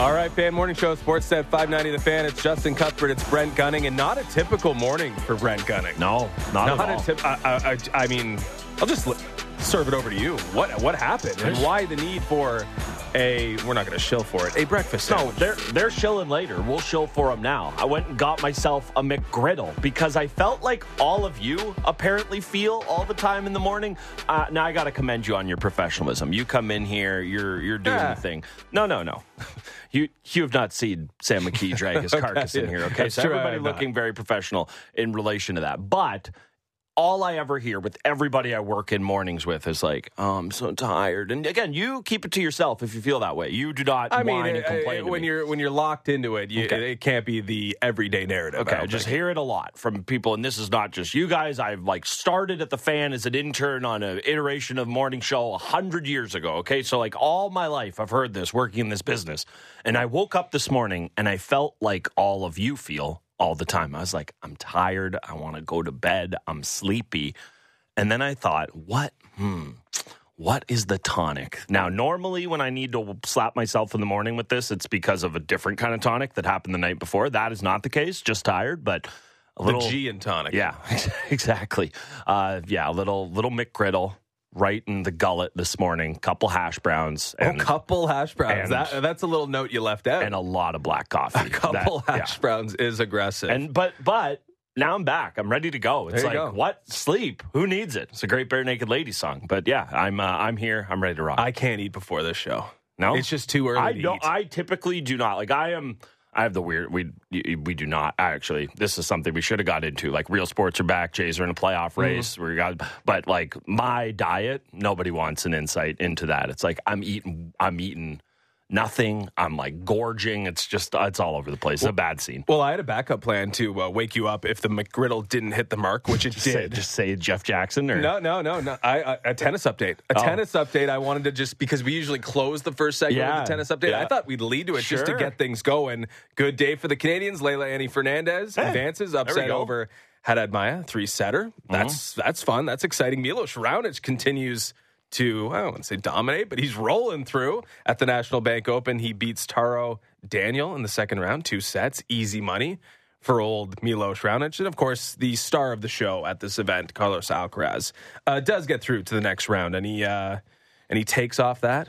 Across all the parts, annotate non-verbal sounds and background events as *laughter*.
All right, fan morning show, sports Sportsnet 590 The Fan. It's Justin Cuthbert, it's Brent Gunning, and not a typical morning for Brent Gunning. No, not, not at all. a tip. I, I, I, I mean, I'll just li- serve it over to you. What what happened, and why the need for a? We're not going to shill for it. A breakfast No, sandwich. they're they're shilling later. We'll shill for them now. I went and got myself a McGriddle because I felt like all of you apparently feel all the time in the morning. Uh, now I got to commend you on your professionalism. You come in here, you're you're doing Yeah. the thing. No, no, no. *laughs* You you have not seen Sam McKee drag his *laughs* carcass in here. Okay, That's so everybody looking very professional in relation to that, but. All I ever hear with everybody I work in mornings with is like, oh, I'm so tired. And again, you keep it to yourself if you feel that way. You do not I mean, and uh, complain. to when me. you're when you're locked into it, you, Okay. it can't be the everyday narrative. Okay, I I just think. hear it a lot from people, and this is not just you guys. I've like started at the fan as an intern on an iteration of morning show a hundred years ago. Okay, so like all my life, I've heard this working in this business, and I woke up this morning and I felt like all of you feel all the time. I was like, I'm tired. I want to go to bed. I'm sleepy, and then I thought, what? Hmm. What is the tonic? Now, normally when I need to slap myself in the morning with this, it's because of a different kind of tonic that happened the night before. That is not the case, just tired, but a the little G and tonic. Yeah, *laughs* exactly. Uh, yeah, a little little McGriddle right in the gullet this morning, couple hash browns Oh, couple hash browns. and- That, that's a little note you left out. and a lot of black coffee. *laughs* a couple That- hash browns is aggressive. And but but now I'm back. I'm ready to go. It's like go. what sleep? Who needs it? It's a great bare naked lady song. But yeah, I'm uh, I'm here. I'm ready to rock. I can't eat before this show. no, It's just too early I don't. I typically do not. Like I am. I have the weird. We we do not actually. This is something we should have got into. Like real sports are back. Jays are in a playoff Mm-hmm. race. We got. But like my diet, nobody wants an insight into that. It's like I'm eating. I'm eating nothing. I'm like gorging. It's just. It's all over the place. It's a bad scene. well, I had a backup plan to uh, wake you up if the McGriddle didn't hit the mark, which it Say, did. just say Jeff Jackson or No, no, no, no. I, I a tennis update. A Oh. tennis update. I wanted to just because we usually close the first segment Yeah, with a tennis update. yeah. I thought we'd lead to it just to get things going. Good day for the Canadians. Leylah Annie Fernandez Hey, advances, upset over Haddad Maia, three setter. That's that's fun. That's exciting. Milos Raonic continues to I don't want to say dominate, but he's rolling through at the National Bank Open. He beats Taro Daniel in the second round, two sets, easy money for old Milos Raonic. And of course, the star of the show at this event, Carlos Alcaraz, uh, does get through to the next round, and he uh, and he takes off that.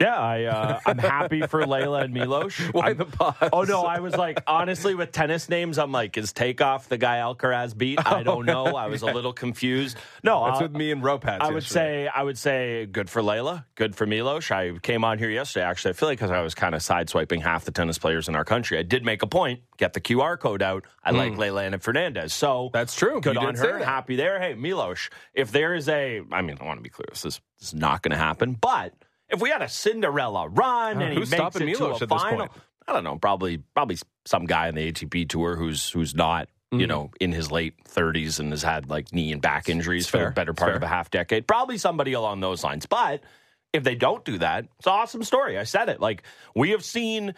Yeah, I uh, I'm happy for Leylah and Milos. *laughs* Why I'm- the pause? Oh no, I was like honestly with tennis names, I'm like, is takeoff the guy Alcaraz beat? I *laughs* don't know. I was a little confused. No, That's I- with me and rope hats. I would yesterday. say I would say good for Leylah, good for Milos. I came on here yesterday. Actually, I feel like because I was kind of sideswiping half the tennis players in our country, I did make a point. Get the QR code out. I like Leylah and Fernandez. So Hmm. That's true. Good You on her. Happy there. Hey, Milos. If there is a, I mean, I want to be clear. This is this is not going to happen. But if we had a Cinderella run and he makes it Milos to a final? I don't know. Probably probably some guy in the ATP tour who's who's not. Mm-hmm. You know, in his late 30s and has had like knee and back injuries for the better part fair. of a half decade. Probably somebody along those lines. But if they don't do that, it's an awesome story. I said it. Like we have seen,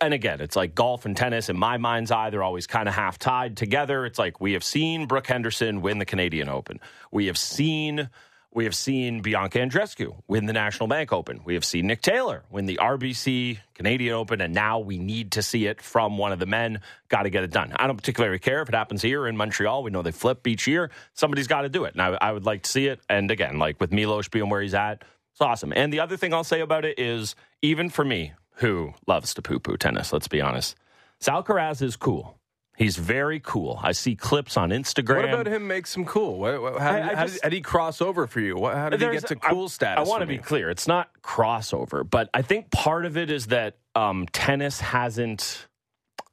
and again, it's like golf and tennis in my mind's eye, they're always kind of half tied together. It's like we have seen Brooke Henderson win the Canadian Open. We have seen. We have seen Bianca Andreescu win the National Bank Open. We have seen Nick Taylor win the RBC Canadian Open, and now we need to see it from one of the men. Got to get it done. I don't particularly care if it happens here in Montreal. We know they flip each year. Somebody's got to do it, and I, I would like to see it. And again, like with Milos being where he's at, it's awesome. And the other thing I'll say about it is, even for me, who loves to poo poo tennis, let's be honest, Sal Alcaraz is cool. He's very cool. I see clips on Instagram. What about him makes him cool? What, what, how, I- did, I how, just- did, how did he cross over for you? How did he get to I- cool status? I want to be me? clear. It's not crossover, but I think part of it is that um, tennis hasn't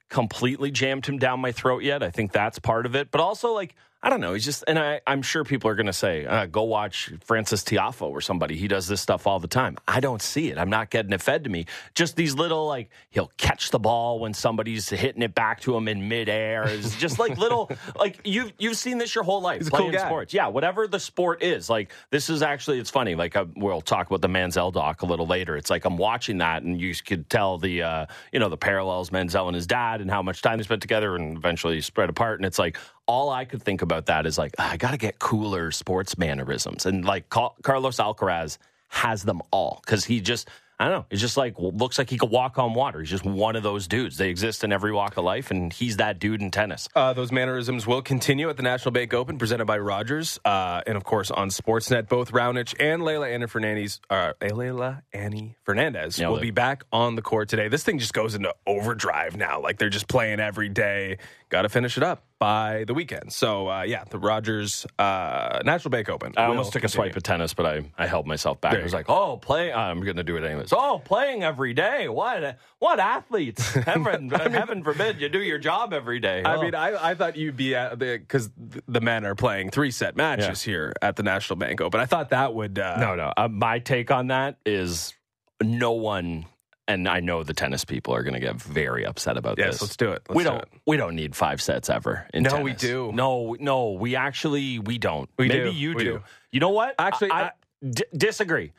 completely jammed him down my throat yet. I think that's part of it. But also, like, I don't know. He's just, and I, I'm sure people are going to say, uh, go watch Frances Tiafoe or somebody. He does this stuff all the time. I don't see it. I'm not getting it fed to me. Just these little, like, he'll catch the ball when somebody's hitting it back to him in midair. It's *laughs* just like little, like, you've, you've seen this your whole life He's a cool playing sports. Yeah, whatever the sport is. Like, this is actually, it's funny. Like, uh, we'll talk about the Manziel doc a little later. It's like I'm watching that, and you could tell the, uh, you know, the parallels Manziel and his dad and how much time they spent together and eventually spread apart. And it's like, all I could think about that is like, "Ah, I got to get cooler sports mannerisms. And like, Carlos Alcaraz has them all because he just, I don't know. It's just like looks like he could walk on water. He's just one of those dudes. They exist in every walk of life, and he's that dude in tennis. Uh, those mannerisms will continue at the National Bank Open, presented by Rogers, uh, and of course on Sportsnet. Both Raonic and Leylah Annie Fernandez, uh, Leylah Annie Fernandez, Nailed will it. be back on the court today. This thing just goes into overdrive now. Like they're just playing every day. Got to finish it up by the weekend. So uh, yeah, the Rogers uh, National Bank Open. I almost took a swipe at tennis, but I, I held myself back. There I was like, oh, play. I'm going to do it anyways. Oh, playing every day. What what athletes? *laughs* Heaven, heaven forbid you do your job every day. I Oh. mean, I, I thought you'd be at the because the men are playing three set matches here at the National Bank Open. I thought that would uh, no, no. Uh, my take on that is no one, and I know the tennis people are going to get very upset about this. Yes, let's do it. Let's we do don't. it. We don't need five sets ever. In No, we do. No, no, we actually we don't. We Maybe do. you do. do. You know what? Actually, I, I- d- disagree.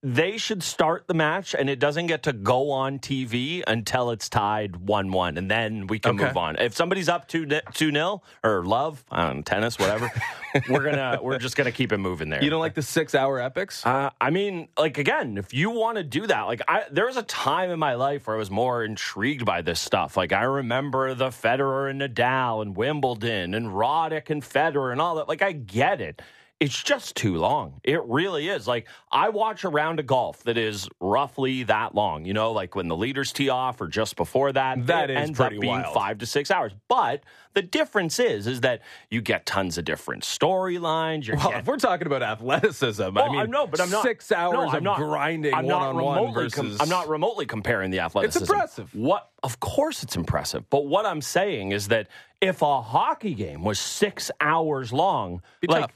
They should start the match, and it doesn't get to go on TV until it's tied one-one, and then we can Okay. move on. If somebody's up two two nil or love, I don't know, tennis, whatever, *laughs* we're gonna we're just gonna keep it moving there. You don't like the six hour epics? Uh, I mean, like again, if you want to do that, like I, there was a time in my life where I was more intrigued by this stuff. Like I remember the Federer and Nadal and Wimbledon and Roddick and Federer and all that. Like I get it. It's just too long. It really is. Like I watch a round of golf that is roughly that long. You know, like when the leaders tee off or just before that. That ends up being wild. five to six hours. But the difference is, is that you get tons of different storylines. Well, get- if we're talking about athleticism, I mean, know, but I'm not six hours no, of I'm not, grinding I'm one not on one remotely com- versus. I'm not remotely comparing the athleticism. It's impressive. What? Of course, it's impressive. But what I'm saying is that if a hockey game was six hours long, Be like tough.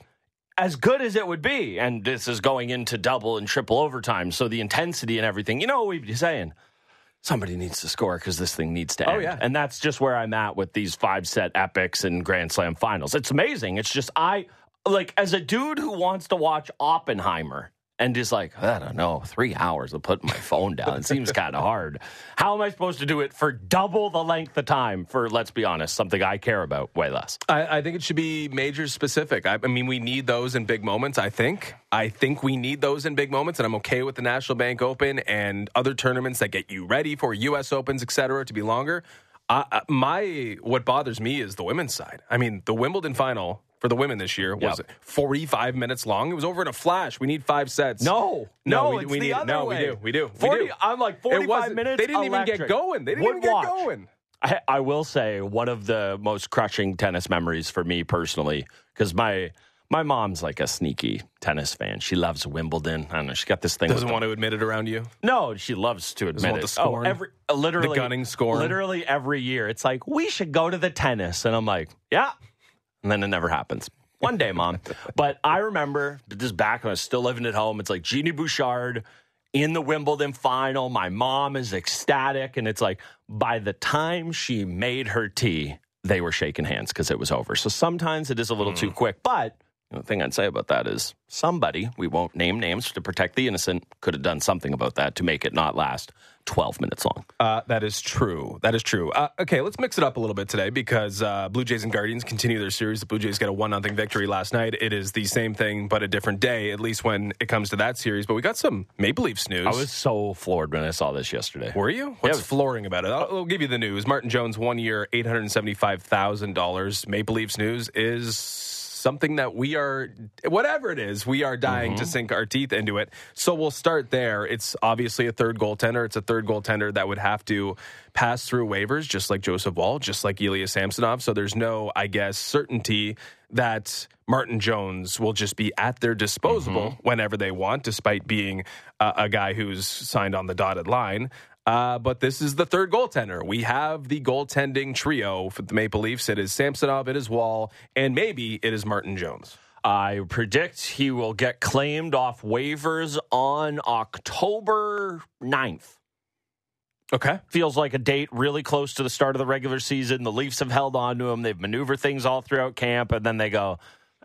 As good as it would be, and this is going into double and triple overtime, so the intensity and everything, you know what we'd be saying? Somebody needs to score because this thing needs to Oh, end. yeah. And that's just where I'm at with these five set epics and Grand Slam finals. It's amazing. It's just, I, like, as a dude who wants to watch Oppenheimer and just like, I don't know, three hours of putting my phone down. It seems kind of hard. How am I supposed to do it for double the length of time for, let's be honest, something I care about way less? I, I think it should be major specific. I, I mean, we need those in big moments. I think. I think we need those in big moments, and I'm okay with the National Bank Open and other tournaments that get you ready for U.S. Opens, et cetera, to be longer. Uh, my what bothers me is the women's side. I mean, the Wimbledon final for the women this year was Yep. 45 minutes long. It was over in a flash. We need five sets. No, No, no, we- it's we the need- other no, we do, we do, we 40, do. I'm like It 45 wasn't- minutes. They didn't even get going. They didn't Would even get watch. going. I, I will say one of the most crushing tennis memories for me personally, because my my mom's like a sneaky tennis fan. She loves Wimbledon. I don't know. She got this thing. Doesn't want to admit it around you. no, she loves to admit it. the scorn? Oh, every uh, literally The gunning scorn? Literally every year, it's like we should go to the tennis, and I'm like, yeah, and then it never happens. One day, mom. *laughs* but I remember this back when I was still living at home. It's like Genie Bouchard in the Wimbledon final. My mom is ecstatic, and it's like by the time she made her tea, they were shaking hands because it was over. So sometimes it is a little too mm. quick, but. The thing I'd say about that is somebody, we won't name names to protect the innocent, could have done something about that to make it not last 12 minutes long. Uh, that is true. That is true. Uh, okay, let's mix it up a little bit today because uh, Blue Jays and Guardians continue their series. The Blue Jays get a one 0 victory last night. It is the same thing, but a different day, at least when it comes to that series. But we got some Maple Leafs news. I was so floored when I saw this yesterday. Were you? What's Yeah. flooring about it? I'll, I'll give you the news. Martin Jones, one year, eight hundred seventy-five thousand dollars. Maple Leafs news is something that we are, whatever it is, we are dying to sink our teeth into it. So we'll start there. It's obviously a third goaltender. It's a third goaltender that would have to pass through waivers, just like Joseph Woll, just like Ilya Samsonov. So there's no, I guess, certainty that Martin Jones will just be at their disposable whenever they want, despite being uh, a guy who's signed on the dotted line. Uh, but this is the third goaltender. We have the goaltending trio for the Maple Leafs. It is Samsonov, it is Woll, and maybe it is Martin Jones. I predict he will get claimed off waivers on October 9th. Okay. Feels like a date really close to the start of the regular season. The Leafs have held on to him. They've maneuvered things all throughout camp, and then they go,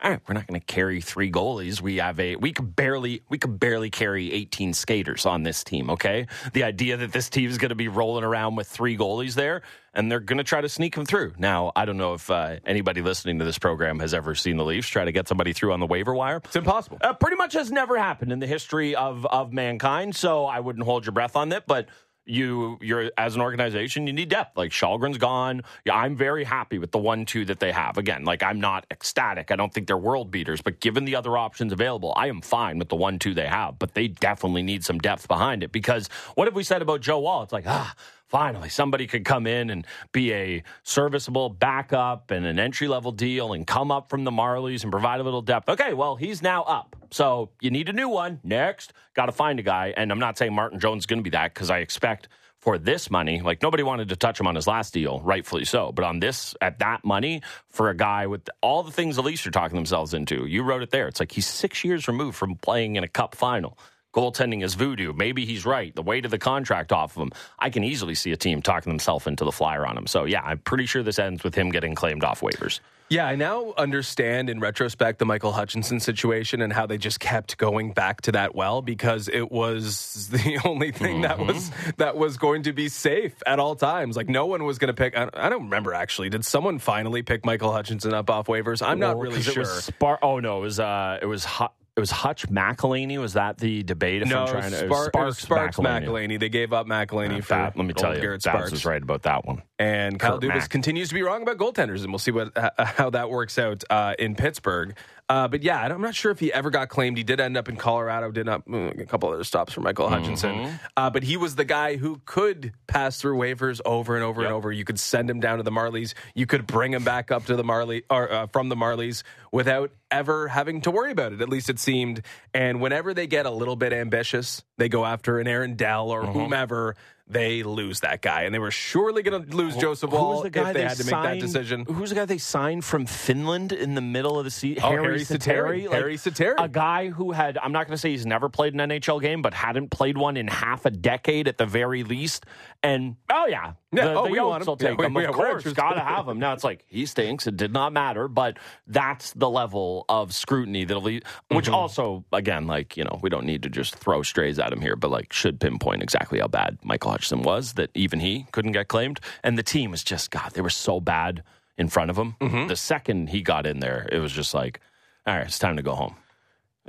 all right, we're not going to carry three goalies. We have a we could barely we could barely carry 18 skaters on this team, okay? The idea that this team is going to be rolling around with three goalies there and they're going to try to sneak them through. Now, I don't know if uh, anybody listening to this program has ever seen the Leafs try to get somebody through on the waiver wire. It's impossible. Uh, pretty much has never happened in the history of of mankind, so I wouldn't hold your breath on that, but you you're as an organization you need depth. Like Källgren's gone. Yeah, i'm very happy with the one two that they have. Again like i'm not ecstatic. I don't think they're world beaters but given the other options available i am fine with the one two they have but they definitely need some depth behind it because what have we said about joe Woll? It's like ah finally somebody could come in and be a serviceable backup and an entry level deal and come up from the marlies and provide a little depth okay well he's now up so you need a new one next got to find a guy and i'm not saying martin jones is going to be that because i expect for this money, like nobody wanted to touch him on his last deal, rightfully so. But on this, at that money, for a guy with all the things the Leafs are talking themselves into, you wrote it there. It's like he's six years removed from playing in a cup final. Goaltending is voodoo. Maybe he's right. The weight of the contract off of him. I can easily see a team talking themselves into the flyer on him. So, yeah, I'm pretty sure this ends with him getting claimed off waivers. Yeah, I now understand in retrospect the Michael Hutchinson situation and how they just kept going back to that well because it was *laughs* the only thing mm-hmm. that was that was going to be safe at all times. Like no one was going to pick. I don't remember actually. Did someone finally pick Michael Hutchinson up off waivers? I'm well, not really sure. Spar- oh no, it was uh, it was. Hu- it was Hutch McElhinney. Was that the debate? If no, I'm trying to, Spar- Sparks, Sparks McElhinney. McElhinney. They gave up McElhinney uh, for that, let me tell you, Garrett Sparks was right about that one. And Kyle Dubas continues to be wrong about goaltenders, and we'll see what *laughs* how that works out uh, in Pittsburgh. Uh, but yeah, I'm not sure if he ever got claimed. He did end up in Colorado, did not mm, a couple other stops for Michael Hutchinson. Mm-hmm. Uh, but he was the guy who could pass through waivers over and over yep. and over. You could send him down to the Marlies. You could bring him back up to the Marley or uh, from the Marlies without ever having to worry about it. At least it seemed. And whenever they get a little bit ambitious, they go after an Aaron Dell or mm-hmm. whomever they lose that guy, and they were surely going to lose Joseph Woll the if they, they had to make that decision. Who's the guy they signed from Finland in the middle of the season? Oh, Harri Sateri. Like, Harri Sateri, a guy who had I'm not going to say he's never played an NHL game, but hadn't played one in half a decade at the very least. And oh yeah, yeah, the, oh, the we want him. will take yeah, him. We, of course, got to have him. Now it's like he stinks. It did not matter, but that's the level of scrutiny that'll lead. Which mm-hmm. also, again, like you know, we don't need to just throw strays at him here, but like should pinpoint exactly how bad Michael Hutchinson was. That even he couldn't get claimed, and the team was just God. They were so bad in front of him. Mm-hmm. The second he got in there, it was just like, all right, it's time to go home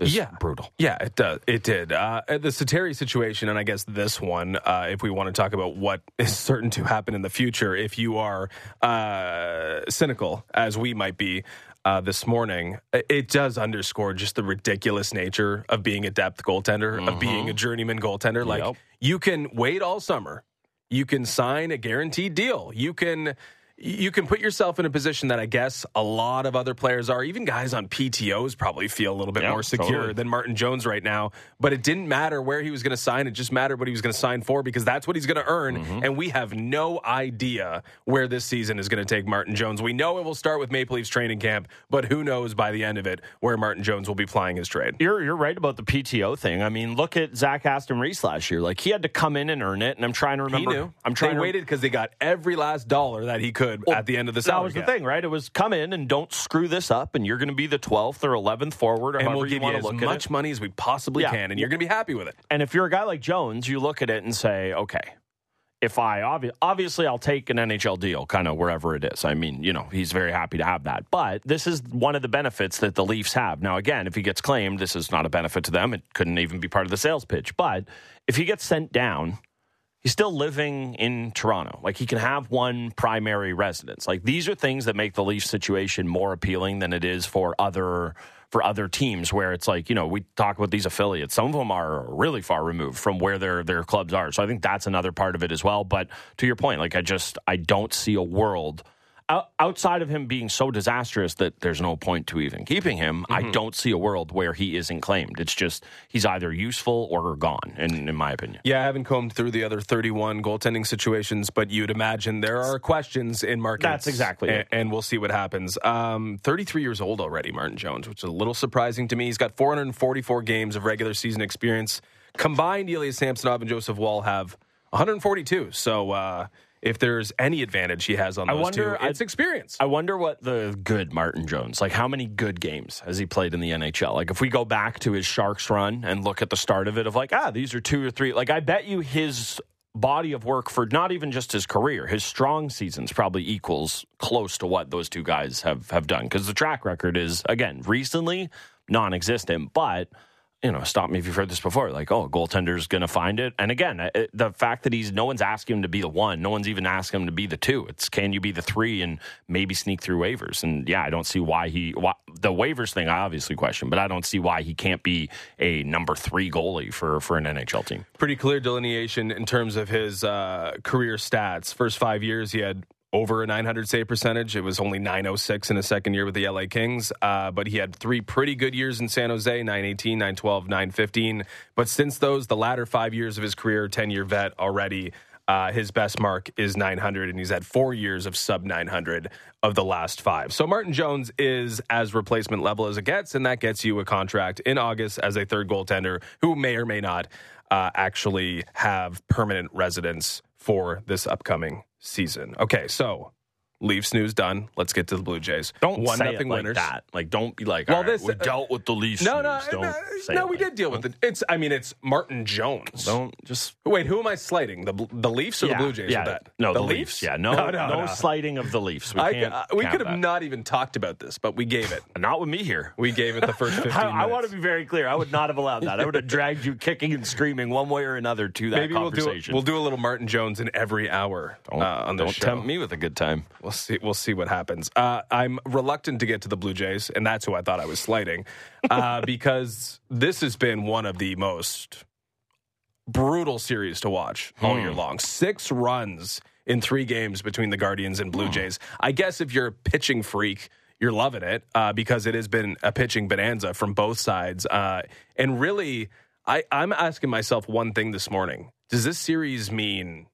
yeah. brutal. Yeah, it does. It did. Uh, the Sateri situation, and I guess this one, uh, if we want to talk about what *laughs* is certain to happen in the future, if you are uh, cynical, as we might be uh, this morning, it does underscore just the ridiculous nature of being a depth goaltender, mm-hmm. of being a journeyman goaltender. Like, yep. you can wait all summer, you can sign a guaranteed deal, you can you can put yourself in a position that I guess a lot of other players are. Even guys on PTOs probably feel a little bit more secure totally. than Martin Jones right now. But it didn't matter where he was going to sign. It just mattered what he was going to sign for because that's what he's going to earn. Mm-hmm. And we have no idea where this season is going to take Martin Jones. We know it will start with Maple Leafs training camp, but who knows by the end of it where Martin Jones will be plying his trade. You're, you're right about the PTO thing. I mean, look at Zach Aston Reese last year. Like he had to come in and earn it. And I'm trying to remember. He knew. I'm trying they to waited because they got every last dollar that he could well, at the end of the that was the thing, right? It was come in and don't screw this up, and you're going to be the 12th or 11th forward, or and we'll give you, you as much money as we possibly yeah. can, and you're going to be happy with it. And if you're a guy like Jones, you look at it and say, okay, if I obvi- obviously I'll take an NHL deal, kind of wherever it is. I mean, you know, he's very happy to have that. But this is one of the benefits that the Leafs have. Now, again, if he gets claimed, this is not a benefit to them. It couldn't even be part of the sales pitch. But if he gets sent down he's still living in Toronto. Like he can have one primary residence. Like these are things that make the Leafs situation more appealing than it is for other for other teams where it's like, you know, we talk about these affiliates. Some of them are really far removed from where their their clubs are. So I think that's another part of it as well. But to your point, like I just I don't see a world outside of him being so disastrous that there's no point to even keeping him, mm-hmm. I don't see a world where he isn't claimed. It's just he's either useful or gone, in, in my opinion. Yeah, I haven't combed through the other 31 goaltending situations, but you'd imagine there are questions in markets. That's exactly and, and, we'll see what happens. Um, 33 years old already, Martin Jones, which is a little surprising to me. He's got 444 games of regular season experience. Combined, Elias Samsonov and Joseph Woll have 142. So, uh, if there's any advantage he has on I those wonder- two, it's I- experience. I wonder what the good Martin Jones, like how many good games has he played in the NHL? Like if we go back to his Sharks run and look at the start of it of like, ah, these are two or three. Like I bet you his body of work for not even just his career, his strong seasons probably equals close to what those two guys have have done because the track record is again recently non-existent, but you know, stop me if you've heard this before. Like, oh, goaltender's going to find it. And again, it, the fact that he's no one's asking him to be the one, no one's even asking him to be the two. It's can you be the three and maybe sneak through waivers? And yeah, I don't see why he why, the waivers thing. I obviously question, but I don't see why he can't be a number three goalie for for an NHL team. Pretty clear delineation in terms of his uh, career stats. First five years, he had over a 900 save percentage. It was only 906 in his second year with the LA Kings, uh, but he had three pretty good years in San Jose 918, 912, 915. But since those, the latter five years of his career, 10 year vet already. Uh, his best mark is 900, and he's had four years of sub 900 of the last five. So Martin Jones is as replacement level as it gets, and that gets you a contract in August as a third goaltender who may or may not uh, actually have permanent residence for this upcoming season. Okay, so Leafs news done. Let's get to the Blue Jays. Don't one say nothing it like winners. that. Like, don't be like, Well, this- we dealt with the Leafs. No, no, news. Don't no, no we like- did deal with it. It's, I mean, it's Martin Jones. Don't just Wait, who am I slighting? The the Leafs or the Blue Jays? Yeah, that? no, the, Leafs. Yeah, *laughs* no, no, no, no, no. slighting of the Leafs. We I, can't. uh, we could have that. not even talked about this, but we gave it. Not with me here. We gave it the first *laughs* 15 I, I want to be very clear. I would not have allowed that. I would have dragged you kicking and screaming one way or another to that Maybe we'll do conversation. we'll do a little Martin Jones in every hour don't uh, on the show. don't tempt me with a good time. We'll see. We'll see what happens. Uh, I'm reluctant to get to the Blue Jays, and that's who I thought I was slighting, uh, *laughs* because this has been one of the most brutal series to watch all year long. Six runs in three games between the Guardians and Blue Jays. I guess if you're a pitching freak, you're loving it uh, because it has been a pitching bonanza from both sides. Uh, and really, I, I'm asking myself one thing this morning: Does this series mean?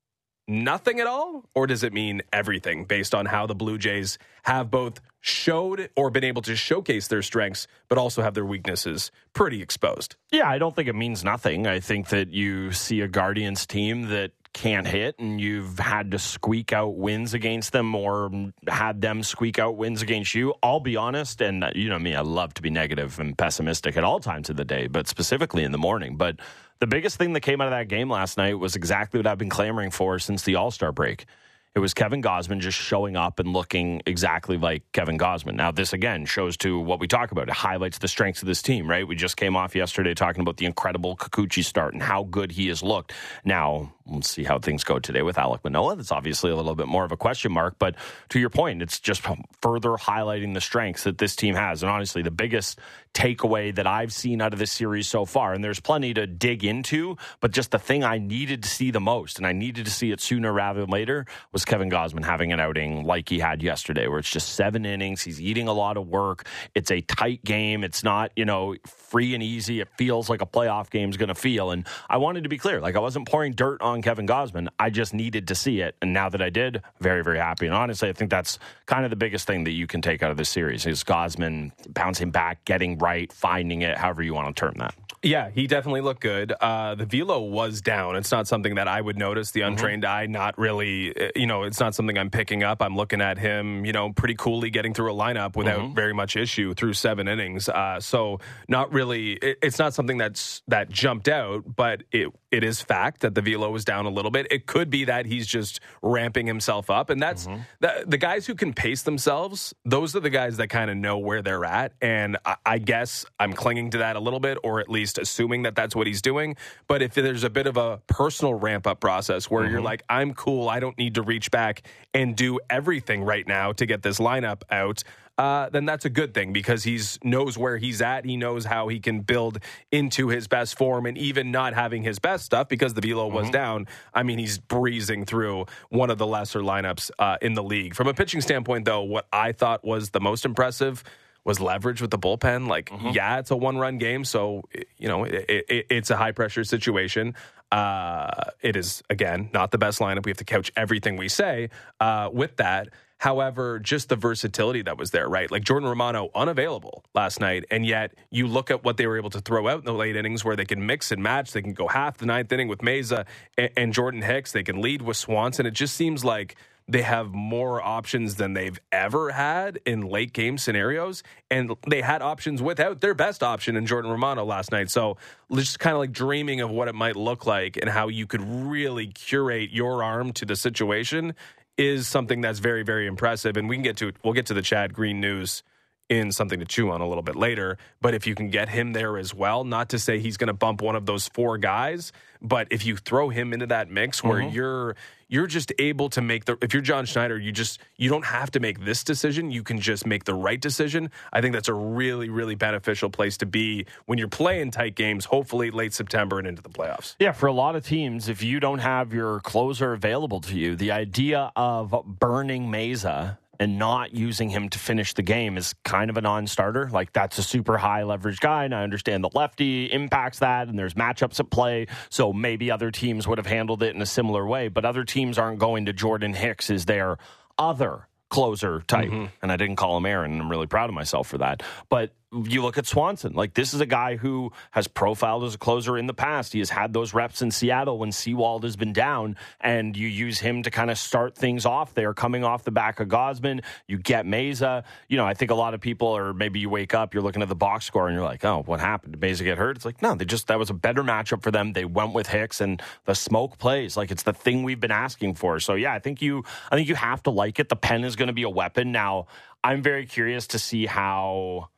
Nothing at all, or does it mean everything based on how the Blue Jays have both showed or been able to showcase their strengths, but also have their weaknesses pretty exposed? Yeah, I don't think it means nothing. I think that you see a Guardians team that can't hit and you've had to squeak out wins against them or had them squeak out wins against you. I'll be honest, and you know me, I love to be negative and pessimistic at all times of the day, but specifically in the morning. But the biggest thing that came out of that game last night was exactly what I've been clamoring for since the All Star break. It was Kevin Gausman just showing up and looking exactly like Kevin Gausman. Now, this again shows to what we talk about. It highlights the strengths of this team, right? We just came off yesterday talking about the incredible Kikuchi start and how good he has looked. Now, we'll see how things go today with Alek Manoah. That's obviously a little bit more of a question mark. But to your point, it's just further highlighting the strengths that this team has. And honestly, the biggest takeaway that I've seen out of this series so far, and there's plenty to dig into, but just the thing I needed to see the most, and I needed to see it sooner rather than later, was Kevin Gausman having an outing like he had yesterday, where it's just seven innings. He's eating a lot of work. It's a tight game. It's not, you know, free and easy. It feels like a playoff game's going to feel. And I wanted to be clear. Like, I wasn't pouring dirt on Kevin Gausman. I just needed to see it. And now that I did, very, very happy. And honestly, I think that's kind of the biggest thing that you can take out of this series is Gausman bouncing back, getting right, finding it, however you want to term that. Yeah, he definitely looked good. Uh, the velo was down. It's not something that I would notice. The untrained eye, not really. uh, You know, it's not something I'm picking up. I'm looking at him, you know, pretty coolly getting through a lineup without very much issue through seven innings. Uh, so not really. It, it's not something that's that jumped out, but it it is fact that the velo was down a little bit. It could be that he's just ramping himself up, and that's the, the guys who can pace themselves. Those are the guys that kind of know where they're at, and I, I guess I'm clinging to that a little bit, or at least assuming that that's what he's doing. But if there's a bit of a personal ramp up process where you're like, I'm cool, I don't need to reach back and do everything right now to get this lineup out. Uh, then that's a good thing because he's knows where he's at. He knows how he can build into his best form, and even not having his best stuff because the velo was down. I mean, he's breezing through one of the lesser lineups uh, in the league. From a pitching standpoint, though, what I thought was the most impressive was leverage with the bullpen. Like, yeah, it's a one run game, so you know it, it, it's a high pressure situation. Uh, it is again not the best lineup. We have to couch everything we say uh, with that. However, just the versatility that was there, right? Like Jordan Romano unavailable last night, and yet you look at what they were able to throw out in the late innings where they can mix and match. They can go half the ninth inning with Mayza and, and Jordan Hicks. They can lead with Swanson. It just seems like they have more options than they've ever had in late game scenarios. And they had options without their best option in Jordan Romano last night. So just kind of like dreaming of what it might look like and how you could really curate your arm to the situation is something that's very, very impressive. And we can get to we'll get to the Chad Green news in something to chew on a little bit later. But if you can get him there as well, not to say he's going to bump one of those four guys, but if you throw him into that mix where mm-hmm. you're you're just able to make the if you're John Schneider, you just you don't have to make this decision. You can just make the right decision. I think that's a really really beneficial place to be when you're playing tight games. Hopefully late September and into the playoffs. Yeah, for a lot of teams, if you don't have your closer available to you, the idea of burning Mayza and not using him to finish the game is kind of a non-starter. Like that's a super high leverage guy, and I understand the lefty impacts that, and there's matchups at play. So maybe other teams would have handled it in a similar way, but other teams aren't going to Jordan Hicks as their other closer type. Mm-hmm. And I didn't call him Aaron, and I'm really proud of myself for that. But you look at Swanson. Like this is a guy who has profiled as a closer in the past. He has had those reps in Seattle when Sewald has been down, and you use him to kind of start things off there, coming off the back of Gausman. You get Mayza. You know, I think a lot of people, or maybe you wake up, you're looking at the box score, and you're like, "Oh, what happened? Did Mayza get hurt?" It's like, no, they just that was a better matchup for them. They went with Hicks, and the smoke plays. Like it's the thing we've been asking for. So yeah, I think you, I think you have to like it. The pen is going to be a weapon. Now, I'm very curious to see how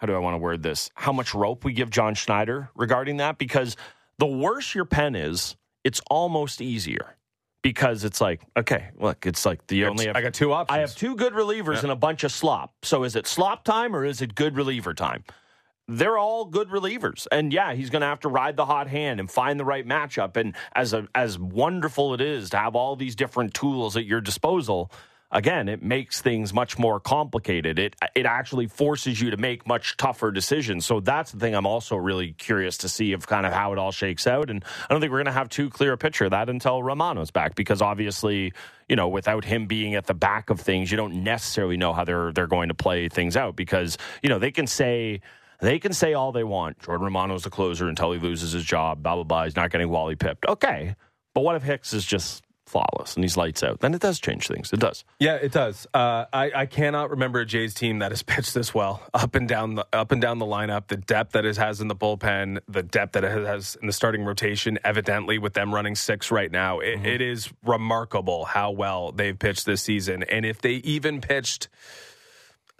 how do I want to word this? How much rope we give John Schneider regarding that? Because the worse your pen is, it's almost easier because it's like, okay, look, it's like the only have, I got two options. I have two good relievers yeah. and a bunch of slop. So is it slop time or is it good reliever time? They're all good relievers, and yeah, he's going to have to ride the hot hand and find the right matchup. And as a, as wonderful it is to have all these different tools at your disposal, again, it makes things much more complicated. It it actually forces you to make much tougher decisions. So that's the thing I'm also really curious to see of kind of how it all shakes out. And I don't think we're going to have too clear a picture of that until Romano's back because obviously, you know, without him being at the back of things, you don't necessarily know how they're they're going to play things out because, you know, they can say they can say all they want. Jordan Romano's the closer until he loses his job, blah blah blah. He's not getting Wally pipped. Okay. But what if Hicks is just flawless and he's lights out, then it does change things. It does. Yeah, it does. Uh, I, I cannot remember a Jays team that has *laughs* pitched this well up and down the up and down the lineup. The depth that it has in the bullpen, the depth that it has in the starting rotation. Evidently, with them running six right now, it, mm-hmm. it is remarkable how well they've pitched this season. And if they even pitched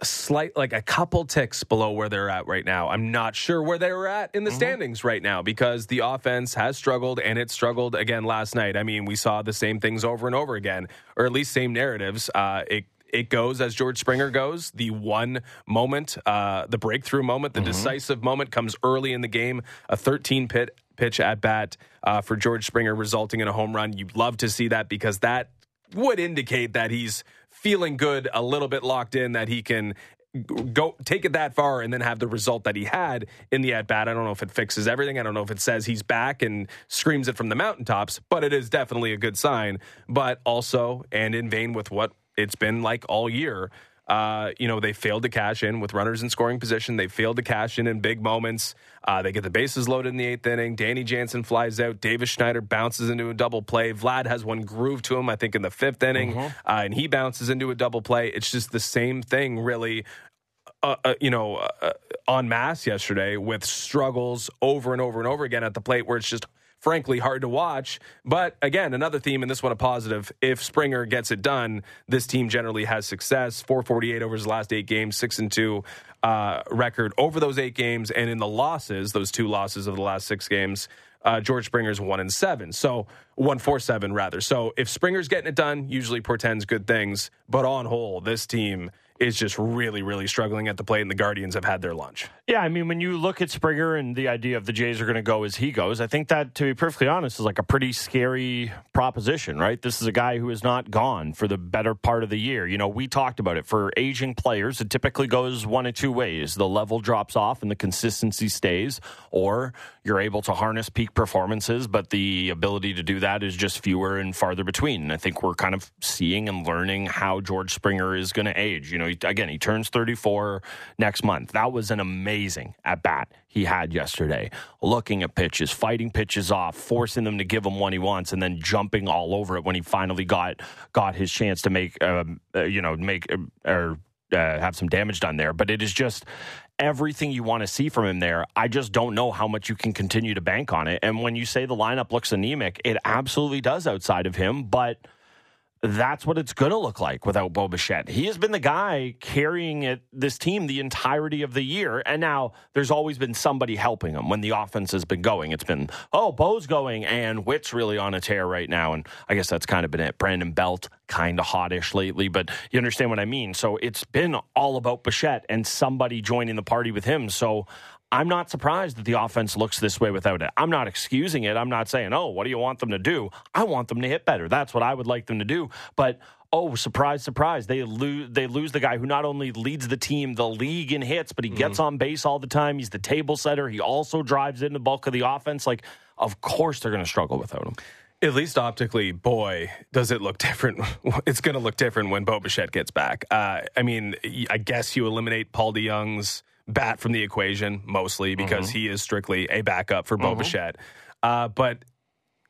slight like a couple ticks below where they're at right now. I'm not sure where they were at in the mm-hmm. standings right now because the offense has struggled and it struggled again last night. I mean, we saw the same things over and over again, or at least same narratives. Uh, it it goes as George Springer goes. The one moment, uh, the breakthrough moment, the mm-hmm. decisive moment comes early in the game. A 13 pit pitch at bat uh, for George Springer, resulting in a home run. You'd love to see that because that would indicate that he's feeling good, a little bit locked in, that he can go take it that far and then have the result that he had in the at bat. I don't know if it fixes everything. I don't know if it says he's back and screams it from the mountaintops, but it is definitely a good sign. But also, and in vain with what it's been like all year, uh, you know, they failed to cash in with runners in scoring position. They failed to cash in in big moments. Uh, they get the bases loaded in the eighth inning. Danny Jansen flies out. Davis Schneider bounces into a double play. Vlad has one groove to him, I think, in the fifth inning, mm-hmm. uh, and he bounces into a double play. It's just the same thing, really. Uh, uh, you know, uh, on mass yesterday with struggles over and over and over again at the plate, where it's just frankly hard to watch. But again, another theme, and this one a positive. If Springer gets it done, this team generally has success. 448 over his last eight games, six and two uh, record over those eight games, and in the losses, those two losses of the last six games. Uh, George Springer's one and seven, so one four seven rather. So if Springer's getting it done, usually portends good things. But on whole, this team is just really, really struggling at the plate, and the Guardians have had their lunch. Yeah, I mean, when you look at Springer and the idea of the Jays are going to go as he goes, I think that, to be perfectly honest, is like a pretty scary proposition, right? This is a guy who is not gone for the better part of the year. You know, we talked about it. For aging players, it typically goes one of two ways the level drops off and the consistency stays, or you're able to harness peak performances, but the ability to do that is just fewer and farther between. And I think we're kind of seeing and learning how George Springer is going to age. You know, again, he turns 34 next month. That was an amazing at bat he had yesterday. Looking at pitches, fighting pitches off, forcing them to give him what he wants, and then jumping all over it when he finally got got his chance to make, um, uh, you know, make uh, or uh, have some damage done there. But it is just everything you want to see from him there. I just don't know how much you can continue to bank on it. And when you say the lineup looks anemic, it absolutely does outside of him, but that's what it's going to look like without Bo Bichette. He has been the guy carrying it, this team the entirety of the year. And now there's always been somebody helping him when the offense has been going. It's been, oh, Bo's going and Whit's really on a tear right now. And I guess that's kind of been it. Brandon Belt, kind of hottish lately, but you understand what I mean. So it's been all about Bichette and somebody joining the party with him. So I'm not surprised that the offense looks this way without it. I'm not excusing it. I'm not saying, oh, what do you want them to do? I want them to hit better. That's what I would like them to do. But oh, surprise, surprise, they lose they lose the guy who not only leads the team, the league in hits, but he mm-hmm. gets on base all the time. He's the table setter. He also drives in the bulk of the offense. Like, of course they're going to struggle without him. At least optically, boy, does it look different. *laughs* It's going to look different when Bo Bichette gets back. Uh, I mean, I guess you eliminate Paul DeJong's bat from the equation mostly because mm-hmm. he is strictly a backup for Bo mm-hmm. Bichette. Uh, but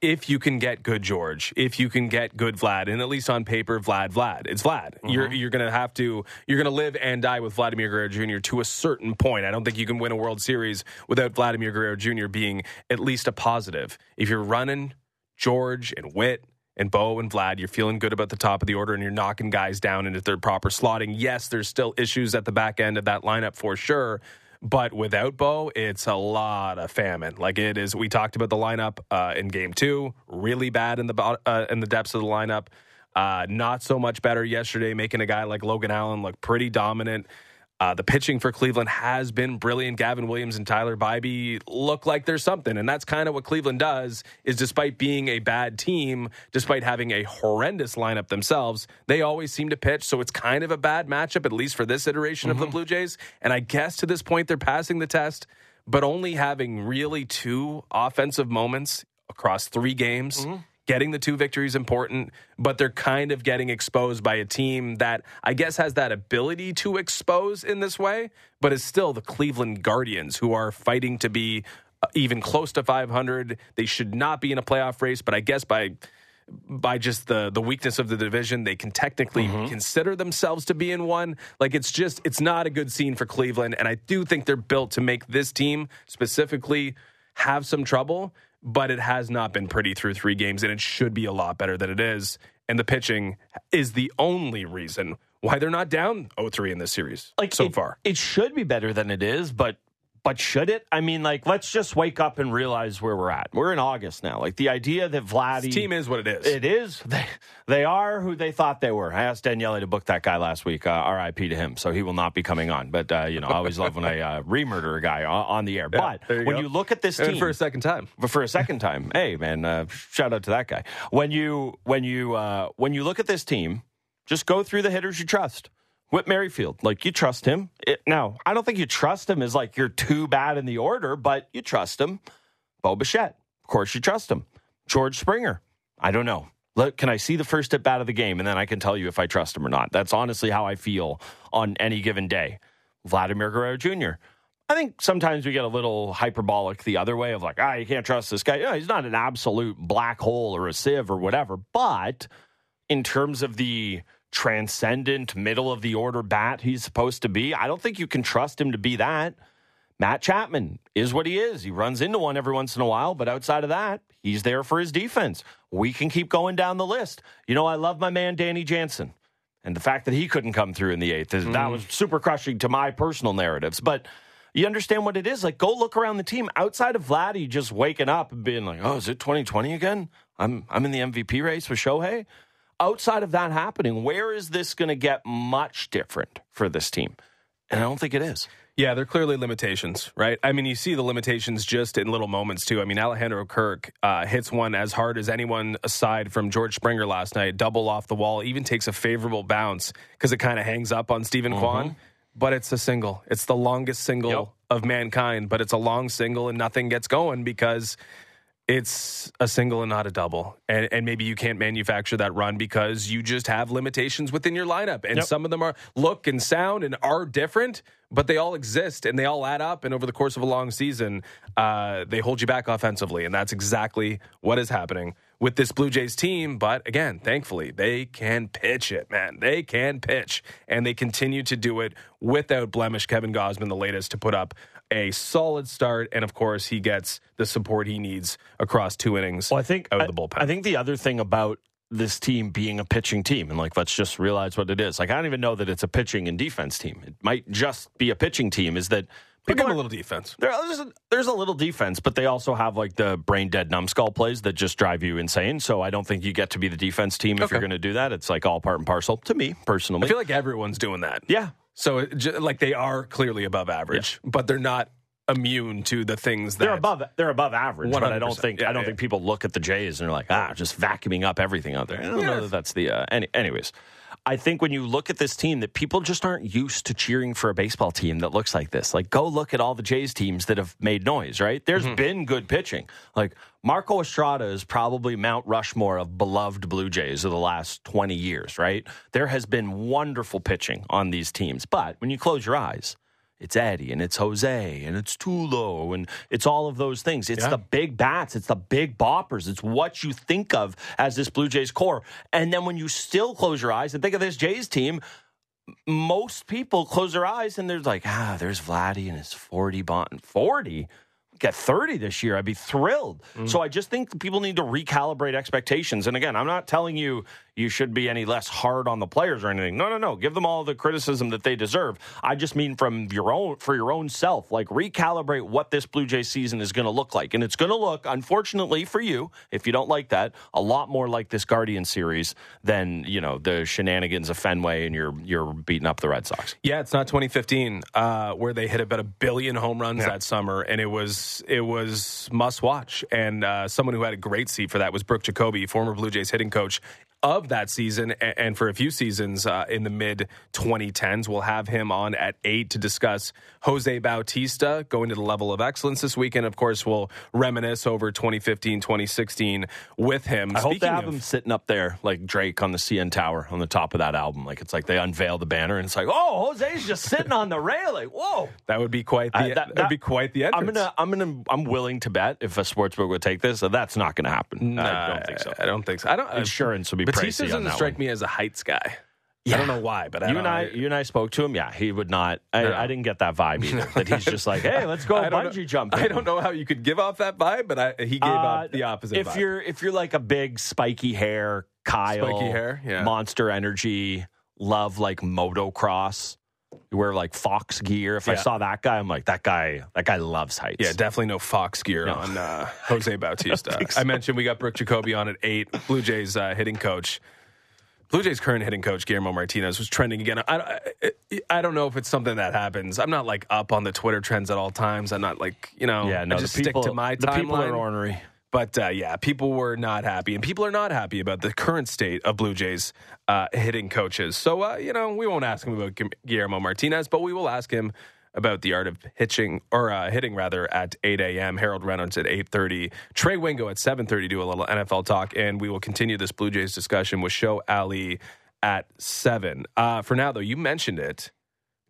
if you can get good George, if you can get good Vlad, and at least on paper, Vlad, Vlad, it's Vlad. Mm-hmm. You're you're gonna have to you're gonna live and die with Vladimir Guerrero Jr. to a certain point. I don't think you can win a World Series without Vladimir Guerrero Jr. being at least a positive. If you're running George and Whit and Bo and Vlad, you're feeling good about the top of the order and you're knocking guys down into their proper slotting. Yes, there's still issues at the back end of that lineup for sure. But without Bo, it's a lot of famine. Like it is, we talked about the lineup uh, in game two, really bad in the uh, in the depths of the lineup. Uh, not so much better yesterday, making a guy like Logan Allen look pretty dominant. Uh, the pitching for Cleveland has been brilliant. Gavin Williams and Tyler Bibee look like there's something, and that's kind of what Cleveland does. Is despite being a bad team, despite having a horrendous lineup themselves, they always seem to pitch. So it's kind of a bad matchup, at least for this iteration mm-hmm. of the mm-hmm. Blue Jays. And I guess to this point, they're passing the test, but only having really two offensive moments across three games. Mm-hmm Getting the two victories important, but they're kind of getting exposed by a team that I guess has that ability to expose in this way, but is still the Cleveland Guardians who are fighting to be uh, even close to 500. They should not be in a playoff race, but I guess by by just the the weakness of the division, they can technically mm-hmm. consider themselves to be in one. Like it's just it's not a good scene for Cleveland, and I do think they're built to make this team specifically have some trouble but it has not been pretty through three games, and it should be a lot better than it is. And the pitching is the only reason why they're not down 0-3 in this series like so it, far. It should be better than it is, but but should it? I mean, like, let's just wake up and realize where we're at. We're in August now. Like the idea that Vladdy this team is what it is. It is. *laughs* They they are who they thought they were. I asked Daniele to book that guy last week. Uh, R.I.P. to him. So he will not be coming on. But uh, you know, I always love when I uh, *laughs* remurder a guy on, on the air. Yeah, but you when go. you look at this team and for a second time, but for a second time, *laughs* hey man, uh, shout out to that guy. When you when you uh, when you look at this team, just go through the hitters you trust. Whit Merrifield, like you trust him. It, now, I don't think you trust him as like you're too bad in the order, but you trust him. Bo Bichette, of course you trust him. George Springer, I don't know. Let, can I see the first at bat of the game and then I can tell you if I trust him or not? That's honestly how I feel on any given day. Vladimir Guerrero Jr. I think sometimes we get a little hyperbolic the other way of like, ah, you can't trust this guy. Yeah, he's not an absolute black hole or a sieve or whatever. But in terms of the transcendent middle of the order bat he's supposed to be. I don't think you can trust him to be that. Matt Chapman is what he is. He runs into one every once in a while, but outside of that, he's there for his defense. We can keep going down the list. You know, I love my man Danny Jansen. And the fact that he couldn't come through in the eighth, mm. that was super crushing to my personal narratives. But you understand what it is. Like, go look around the team outside of Vladdy just waking up and being like, oh, is it 2020 again? I'm, I'm in the MVP race with Shohei. Outside of that happening, where is this going to get much different for this team? And I don't think it is. Yeah, they're clearly limitations, right? I mean, you see the limitations just in little moments too. I mean, Alejandro Kirk uh, hits one as hard as anyone aside from George Springer last night, double off the wall, even takes a favorable bounce because it kind of hangs up on Steven mm-hmm. Kwan. But it's a single. It's the longest single yep. of mankind, but it's a long single and nothing gets going because it's a single and not a double. And, and maybe you can't manufacture that run because you just have limitations within your lineup. And yep. some of them are look and sound and are different, but they all exist and they all add up. And over the course of a long season, uh, they hold you back offensively. And that's exactly what is happening with this Blue Jays team. But again, thankfully, they can pitch it, man. They can pitch. And they continue to do it without blemish. Kevin Gausman, the latest to put up a solid start, and of course, he gets the support he needs across two innings. Well, I think out of the bullpen. I think the other thing about this team being a pitching team, and like let's just realize what it is. Like I don't even know that it's a pitching and defense team. It might just be a pitching team. Is that are, a little defense. There's a, there's a little defense, but they also have like the brain dead numbskull plays that just drive you insane. So I don't think you get to be the defense team if okay. you're going to do that. It's like all part and parcel to me personally. I feel like everyone's doing that. Yeah, so, like, they are clearly above average, yeah. but they're not immune to the things that they're above. They're above average, but I don't think yeah, I don't yeah. think people look at the Jays and are like, ah, just vacuuming up everything out there. I don't know that that's the. Uh, any, anyways, I think when you look at this team, that people just aren't used to cheering for a baseball team that looks like this. Like, go look at all the Jays teams that have made noise, right? There's mm-hmm. been good pitching. Like, Marco Estrada is probably Mount Rushmore of beloved Blue Jays of the last 20 years, right? There has been wonderful pitching on these teams. But when you close your eyes, it's Eddie and it's Jose and it's Tulo and it's all of those things. It's yeah. the big bats, it's the big boppers. It's what you think of as this Blue Jays core. And then when you still close your eyes and think of this Jays team, most people close their eyes and they're like, ah, there's Vladdy and his 40 bond. 40? Get 30 this year, I'd be thrilled. Mm. So I just think people need to recalibrate expectations. And again, I'm not telling you you should be any less hard on the players or anything. No, no, no. Give them all the criticism that they deserve. I just mean from your own for your own self, like recalibrate what this Blue Jay season is going to look like. And it's going to look, unfortunately for you, if you don't like that, a lot more like this Guardian series than, you know, the shenanigans of Fenway and you're you're beating up the Red Sox. Yeah, it's not 2015 uh, where they hit about a billion home runs yeah. that summer and it was it was must watch. And uh, someone who had a great seat for that was Brook Jacoby, former Blue Jays hitting coach of that season and for a few seasons uh, in the mid 2010s. We'll have him on at 8 to discuss Jose Bautista going to the level of excellence this weekend. Of course, we'll reminisce over 2015, 2016 with him. I Speaking hope they have of, him sitting up there like Drake on the CN Tower on the top of that album. Like it's like they unveil the banner and it's like, oh, Jose's just sitting on the railing. Whoa. That would be quite the, uh, that, would be quite the entrance. I'm gonna, I'm gonna, I'm willing to bet if a sportsbook would take this, that's not going to happen. I don't think so. I don't think so. I don't. Insurance would be Bautista doesn't strike one. me as a heights guy. Yeah. I don't know why, but I you and I, you and I spoke to him. Yeah, he would not. I, no. I didn't get that vibe either. that he's just like, *laughs* hey, let's go bungee know, jumping. I don't know how you could give off that vibe, but I, he gave uh, off the opposite. If vibe. you're if you're like a big spiky hair Kyle, spiky hair, yeah. Monster Energy, love like motocross. Wear like Fox gear. If yeah. I saw that guy, I'm like, that guy, that guy loves heights. Yeah, definitely no Fox gear no. on uh, *laughs* Jose Bautista. I, so. I, mentioned we got Brook Jacoby on at eight, Blue Jays uh, hitting coach. Blue Jays current hitting coach Guillermo Martinez was trending again. I, I, I, don't know if it's something that happens. I'm not like up on the Twitter trends at all times. I'm not like you know. Yeah, no. I just people, stick to my the timeline. people are ornery. But uh, yeah, people were not happy, and people are not happy about the current state of Blue Jays uh, hitting coaches. So uh, you know, we won't ask him about Guillermo Martinez, but we will ask him about the art of hitching or uh, hitting rather at 8 a.m. Harold Reynolds at 8:30. Trey Wingo at 7:30 do a little NFL talk, and we will continue this Blue Jays discussion with Show Ali at seven. Uh, for now, though, you mentioned it.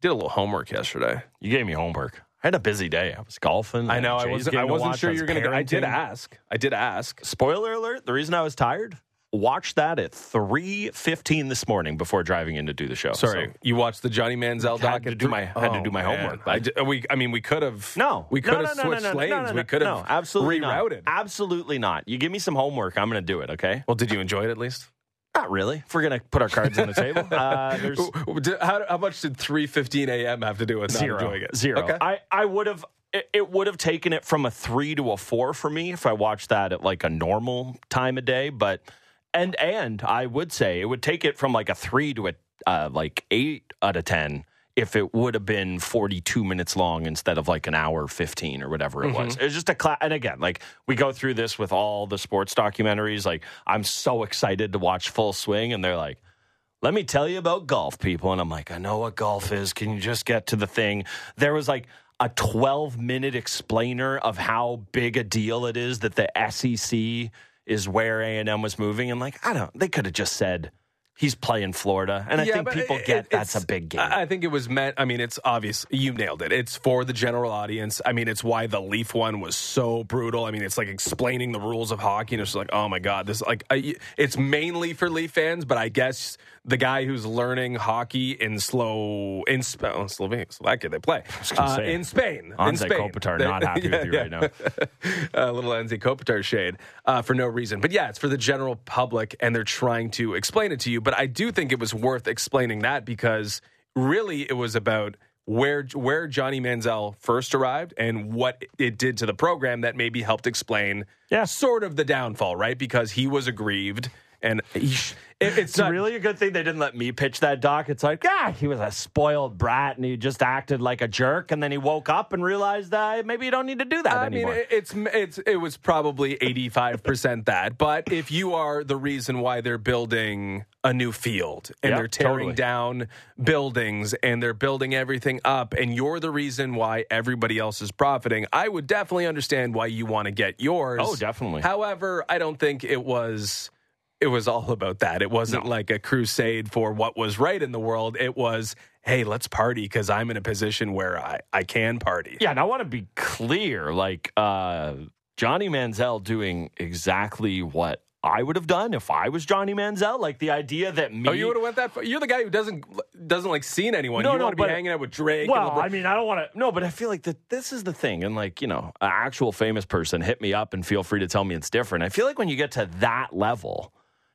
Did a little homework yesterday. You gave me homework. I had a busy day. I was golfing. I know. I wasn't. I wasn't sure you were going to. I did ask. I did ask. Spoiler alert: the reason I was tired watched that at 3.15 this morning before driving in to do the show. Sorry, so, you watched the Johnny Manziel doc? Had to do my, had to oh, do my oh, homework. I, we, I mean, we could have. No. We could no, have no, switched no, lanes. we could have no, absolutely rerouted. Not. Absolutely not. You give me some homework, I'm going to do it, okay? Well, did you enjoy it at least? Not really. If we're going to put our cards on the table. Uh, *laughs* how, how, much did 3.15 a.m. have to do with Zero. not enjoying it? Zero. Okay. I, I would have it, it would have taken it from a three to a four for me if I watched that at like a normal time of day. But and and I would say it would take it from like a three to a uh, like eight out of ten if it would have been 42 minutes long instead of like an hour 15 or whatever it Mm-hmm. was. It's just a class. And again, like we go through this with all the sports documentaries. Like I'm so excited to watch Full Swing, and they're like, let me tell you about golf, people. And I'm like, I know what golf is. Can you just get to the thing? There was like a 12 minute explainer of how big a deal it is that the SEC is where A&M was moving. And like, I don't, they could have just said, he's playing Florida. And I Yeah, think people it- get that's a big game. I I think it was meant. I mean, it's obvious. You nailed it. It's for the general audience. I mean, it's why the Leaf one was so brutal. I mean, it's like explaining the rules of hockey, and it's like, oh my god, this like I, it's mainly for Leaf fans. But I guess the guy who's learning hockey in slow in Sp- oh, Slovenia, Slovakia, they play uh, say, in Spain. in Anze Spain. Kopitar They- not happy *laughs* with you right now. a little Anze Kopitar shade uh, for no reason. But yeah, it's for the general public, and they're trying to explain it to you. But I do think it was worth explaining that because really it was about where where Johnny Manziel first arrived and what it did to the program that maybe helped explain Yeah. sort of the downfall, right? Because he was aggrieved. And sh- it, it's not, really a good thing they didn't let me pitch that doc. It's like, ah, he was a spoiled brat and he just acted like a jerk. And then he woke up and realized uh, maybe you don't need to do that I anymore. mean, it- it's it's it was probably eighty five percent that. But if you are the reason why they're building a new field and Yeah, they're tearing totally. down buildings and they're building everything up, and you're the reason why everybody else is profiting, I would definitely understand why you want to get yours. Oh, definitely. However, I don't think it was. It was all about that. It wasn't like a crusade for what was right in the world. It was, hey, let's party because I'm in a position where I, I can party. Yeah, and I want to be clear. Like uh, Johnny Manziel doing exactly what I would have done if I was Johnny Manziel. Like the idea that me. Oh, you would have went that far? You're the guy who doesn't doesn't like seeing anyone. No, you no, want to be hanging out with Drake. Well. I mean, I don't want to. No, but I feel like that this is the thing, and like you know, an actual famous person hit me up and feel free to tell me it's different. I feel like when you get to that level,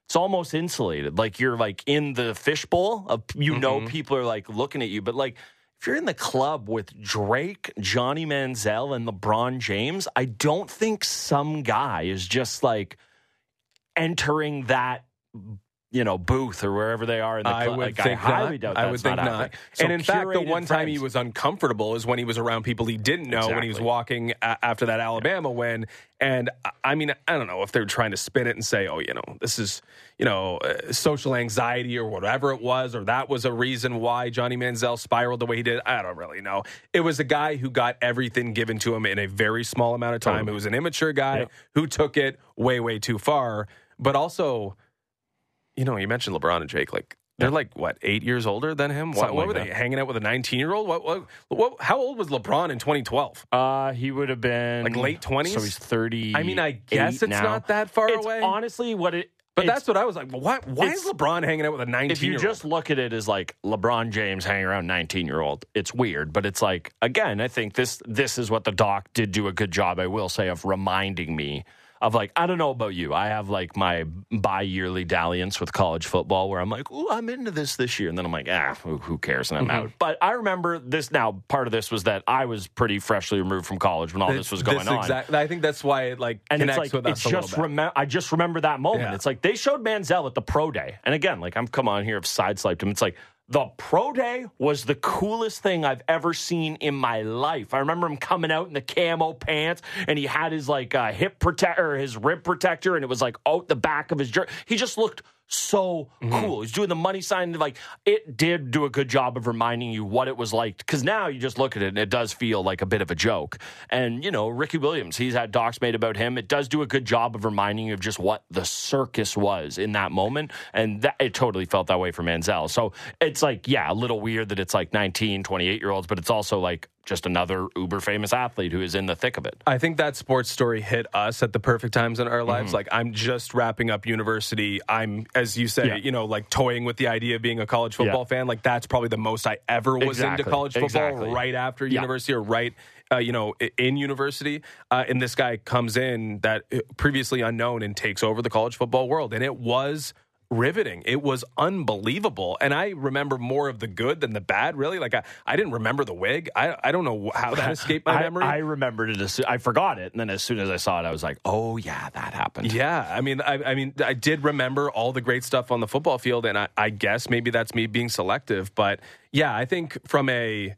it's almost insulated. Like you're like in the fishbowl of you know mm-hmm. people are like looking at you, but like. If you're in the club with Drake, Johnny Manziel, and LeBron James, I don't think some guy is just like entering that, you know, booth or wherever they are in the club. I would Like, think I highly not. doubt I would think not. happening. So and in fact, the one time he was uncomfortable is when he was around people he didn't know when he was walking after that Alabama win. And I- mean, I don't know if they're trying to spin it and say, oh, you know, this is, you know, uh, social anxiety or whatever it was, or that was a reason why Johnny Manziel spiraled the way he did. I don't really know. It was a guy who got everything given to him in a very small amount of time. Totally. It was an immature guy Yep. who took it way, way too far. But also, you know, you mentioned LeBron and Drake. Like they're like what eight years older than him. What, Something what like were they hanging out with a nineteen year old? What, what, what? How old was LeBron in 2012? Uh, he would have been Like late 20s? So he's thirty. I mean, I guess it's now. not that far It's away. Honestly, what it. but that's what I was like. Why? Why is LeBron hanging out with a nineteen? if you just look at it as like LeBron James hanging around 19 year old, it's weird. But it's like again, I think this this is what the doc did do a good job. I will say of reminding me of like I don't know about you. I have like my bi yearly dalliance with college football where I'm like, oh, I'm into this this year, and then I'm like, ah, who, cares? And I'm Mm-hmm. out. But I remember this now. Part of this was that I was pretty freshly removed from college when all this was going on. Exact, I think that's why it like And connects it's like with it's us a just little bit. remem- I just remember that moment. Yeah. It's like they showed Manziel at the pro day, and again, like I'm come on here, I've sideswiped him. It's like the pro day was the coolest thing I've ever seen in my life. I remember him coming out in the camo pants, and he had his like uh, hip protector, his rib protector, and it was like out the back of his jersey. He just looked so Mm-hmm. cool. He's doing the money sign. Like it did do a good job of reminding you what it was like. Because now you just look at it and it does feel like a bit of a joke. And you know, Ricky Williams, he's had docs made about him. It does do a good job of reminding you of just what the circus was in that moment. And that it totally felt that way for Manziel. So it's like, yeah, a little weird that it's like 19, 28 year olds, but it's also like just another uber famous athlete who is in the thick of it. I think that sports story hit us at the perfect times in our lives. Mm-hmm. Like I'm just wrapping up university. I'm, as you say, Yeah. you know, like toying with the idea of being a college football Yeah. fan. Like that's probably the most I ever was into college football. Exactly. Right after Yeah. university or right, uh, you know, in university. Uh, and this guy comes in that uh, previously unknown and takes over the college football world. And it was riveting. It was unbelievable. And I remember more of the good than the bad, really. Like, I, I didn't remember the wig. I, I don't know how that *laughs* escaped my I, memory. I remembered it. As, I forgot it, and then as soon as I saw it, I was like, "Oh yeah, that happened." Yeah, I mean, I, I mean, I did remember all the great stuff on the football field, and I, I guess maybe that's me being selective, but yeah, I think from a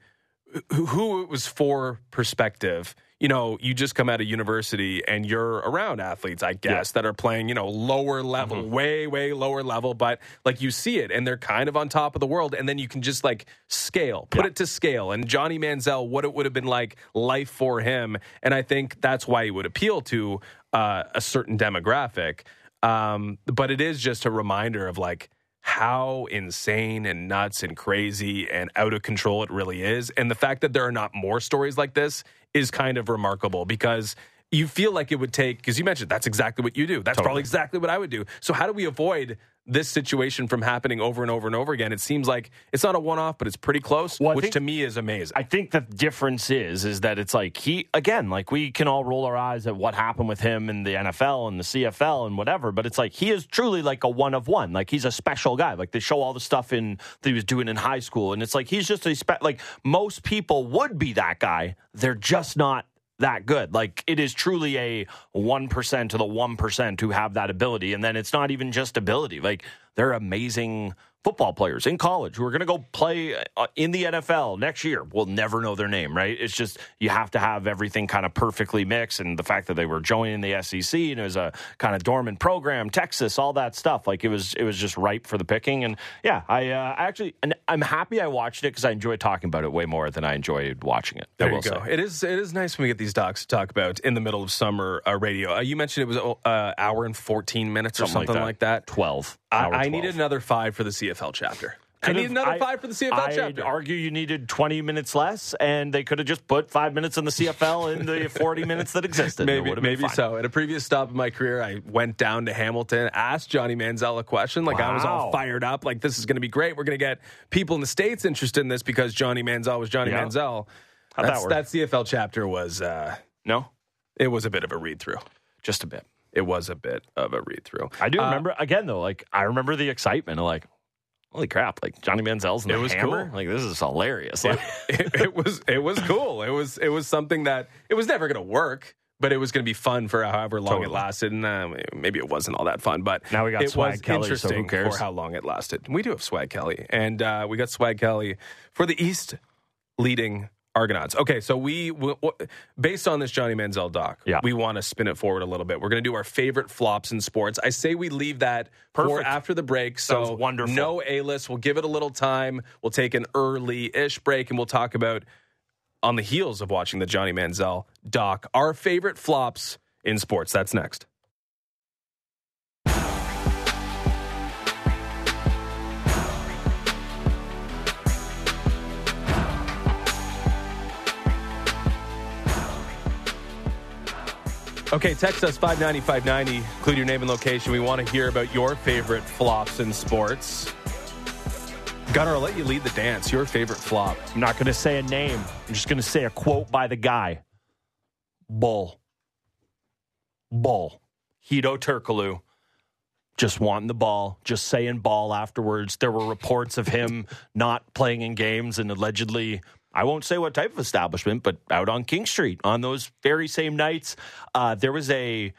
who- who it was for perspective, you know, you just come out of university and you're around athletes, I guess, that are playing, you know, lower level, way, way lower level, but like you see it and they're kind of on top of the world. And then you can just like scale, put Yeah. it to scale. And Johnny Manziel, what it would have been like life for him. And I think that's why he would appeal to uh, a certain demographic. Um, but it is just a reminder of like, how insane and nuts and crazy and out of control it really is. And the fact that there are not more stories like this is kind of remarkable because you feel like it would take, because you mentioned that's exactly what you do. That's probably exactly what I would do. So, how do we avoid this situation from happening over and over and over again? It seems like it's not a one off, but it's pretty close, Well, which think- to me is amazing. I think the difference is is that it's like he again, like we can all roll our eyes at what happened with him in the NFL and the CFL and whatever, but it's like he is truly like a one of one. Like he's a special guy. Like they show all the stuff in that he was doing in high school, and it's like he's just a spe- like most people would be that guy. They're just not that good. Like it is truly a 1% to the 1% who have that ability. And then it's not even just ability. Like they're amazing football players in college who are going to go play uh, in the NFL next year. We'll never know their name, right? It's just you have to have everything kind of perfectly mixed. And the fact that they were joining the SEC and it was a kind of dormant program, Texas, all that stuff. Like it was, it was just ripe for the picking. And yeah, I, uh, actually, and I'm happy I watched it because I enjoy talking about it way more than I enjoyed watching it. I There will you go. say. It is it is nice when we get these docs to talk about in the middle of summer uh, radio. Uh, you mentioned it was uh, hour and fourteen minutes or something like that. 12. I, hour I needed another five for the CFL chapter. I Could've- need another I- five for the CFL I'd chapter. argue you needed 20 minutes less, and they could have just put five minutes in the CFL in the *laughs* 40 minutes that existed. Maybe, maybe fine. so. At a previous stop in my career, I went down to Hamilton, asked Johnny Manziel a question. Like I was all fired up. Like this is going to be great. We're going to get people in the states interested in this because Johnny Manziel was Johnny Yeah. Manziel. How'd that That's, work? that CFL chapter was uh, No, it was a bit of a read through. just a bit. It was a bit of a read through. I do Uh, remember, again, though, like, I remember the excitement of, like, holy crap, like, Johnny Manziel's in It the was hammer? cool. Like, this is hilarious. Like, *laughs* it, it was it was cool. It was it was something that it was never going to work, but it was going to be fun for however long it lasted. And uh, maybe it wasn't all that fun, but Now we got it Swag was Kelly, so who interesting cares? for how long it lasted. We do have Swag Kelly, and uh, we got Swag Kelly for the East leading Argonauts. Okay, so we w- w- based on this Johnny Manziel doc, Yeah. we want to spin it forward a little bit. We're going to do our favorite flops in sports. I say we leave that for Perfect. after the break. Sounds so wonderful. no A list. We'll give it a little time. We'll take an early ish break, and we'll talk about on the heels of watching the Johnny Manziel doc our favorite flops in sports. That's next. Okay, text us 590 590. Include your name and location. We want to hear about your favorite flops in sports. Gunnar, I'll let you lead the dance. Your favorite flop. I'm not going to say a name. I'm just going to say a quote by the guy Bull. Bull. Hedo Turkoglu. Just wanting the ball, just saying ball afterwards. There were reports of him not playing in games and allegedly, I won't say what type of establishment, but out on King Street on those very same nights. Uh, there was a,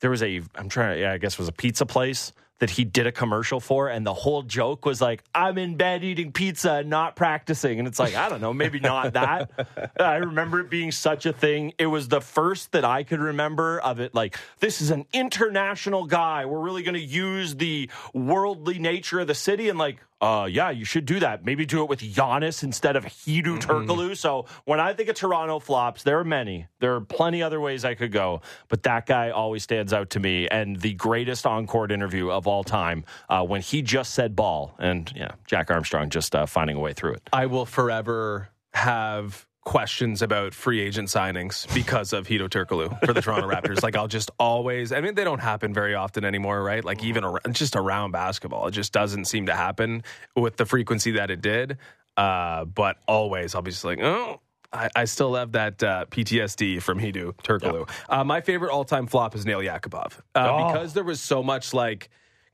there was a, I'm trying to, yeah, I guess it was a pizza place that he did a commercial for, and the whole joke was like, "I'm in bed eating pizza and not practicing," and it's like, I don't know, maybe not that. *laughs* I remember it being such a thing. It was the first that I could remember of it. Like, this is an international guy. We're really going to use the worldly nature of the city, and like, uh, yeah, you should do that. Maybe do it with Giannis instead of Hedo Turkoglu. So when I think of Toronto flops, there are many. There are plenty other ways I could go, but that guy always stands out to me. And the greatest on-court interview of all time uh, when he just said ball, and yeah, Jack Armstrong just uh, finding a way through it. I will forever have questions about free agent signings because of Hedo Turkoglu for the Toronto Raptors. Like I'll just always, I mean, they don't happen very often anymore, right? Like even around, just around basketball, it just doesn't seem to happen with the frequency that it did. Uh, but always, I'll be just like, oh. I, I still have that uh, PTSD from Hedo Turkoglu. Uh, my favorite all-time flop is Nail Yakupov uh, Oh. because there was so much like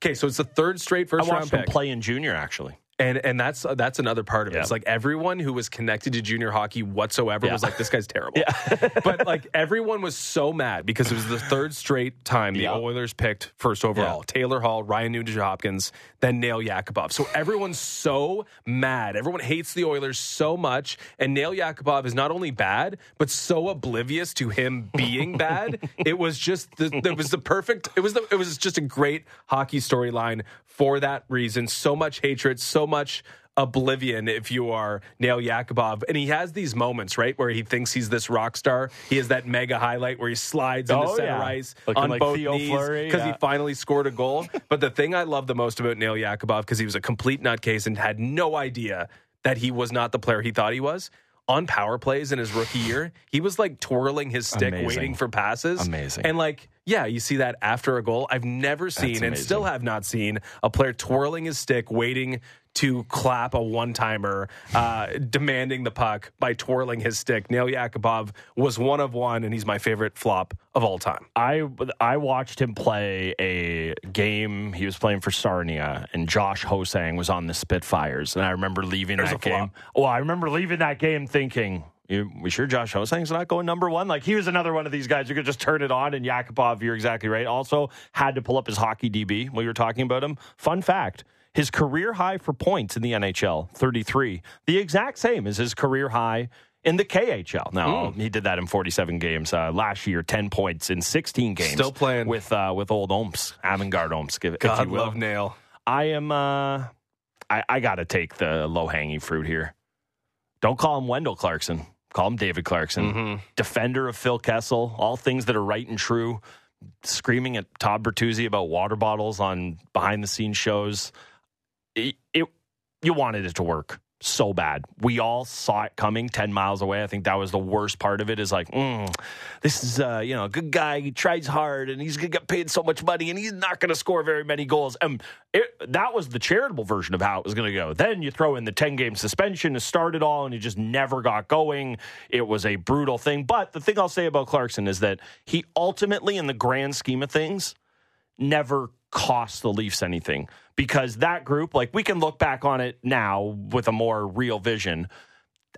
Okay, so it's the third straight I first round watched him pick. play in junior actually. And and that's that's another part of it. Yeah. It's like everyone who was connected to junior hockey whatsoever Yeah. was like, this guy's terrible. *laughs* but like everyone was so mad because it was the third straight time the Yeah. Oilers picked first overall. Taylor Hall, Ryan Nugent Hopkins, then Nail Yakupov. So everyone's so mad. Everyone hates the Oilers so much. And Nail Yakupov is not only bad, but so oblivious to him being *laughs* bad. it was just the it was the perfect it was the it was just a great hockey storyline for that reason. So much hatred, so much oblivion if you are Nail Yakupov. And he has these moments, right, where he thinks he's this rock star. He has that mega highlight where he slides into Oh, center yeah. ice Looking on like both Theo knees because yeah. he finally scored a goal. *laughs* but the thing I love the most about Nail Yakupov, because he was a complete nutcase and had no idea that he was not the player he thought he was. On power plays in his rookie year, he was like twirling his stick, Amazing. waiting for passes. Amazing. And like, yeah, you see that after a goal. I've never seen and still have not seen a player twirling his stick, waiting to clap a one timer, uh, demanding the puck by twirling his stick. Nail Yakupov was one of one, and he's my favorite flop of all time. I I watched him play a game. He was playing for Sarnia, and Josh Ho-Sang was on the Spitfires. And I remember leaving There's that a flop. game. Well, I remember leaving that game thinking, you, "We sure Josh Ho-Sang's not going number one?" Like he was another one of these guys who could just turn it on. And Yakupov, you're exactly right. Also had to pull up his hockey DB while you were talking about him. Fun fact. His career high for points in the NHL, 33, the exact same as his career high in the KHL. Now, Hmm. he did that in 47 games. Uh, last year, 10 points in 16 games. Still playing. with uh, with old Omsk, Avangard Omsk, if, if God you will. love Nail. I am. Uh, I, I got to take the low hanging fruit here. Don't call him Wendell Clarkson. Call him David Clarkson, Mm-hmm. defender of Phil Kessel. All things that are right and true. Screaming at Todd Bertuzzi about water bottles on behind the scenes shows. It, you wanted it to work so bad. We all saw it coming 10 miles away. I think that was the worst part of it is like, mm, this is, uh, you know, a good guy. He tries hard and he's going to get paid so much money and he's not going to score very many goals. And it, that was the charitable version of how it was going to go. Then you throw in the 10 game suspension to start it all and he just never got going. It was a brutal thing. But the thing I'll say about Clarkson is that he ultimately, in the grand scheme of things, never cost the Leafs anything because that group, like we can look back on it now with a more real vision.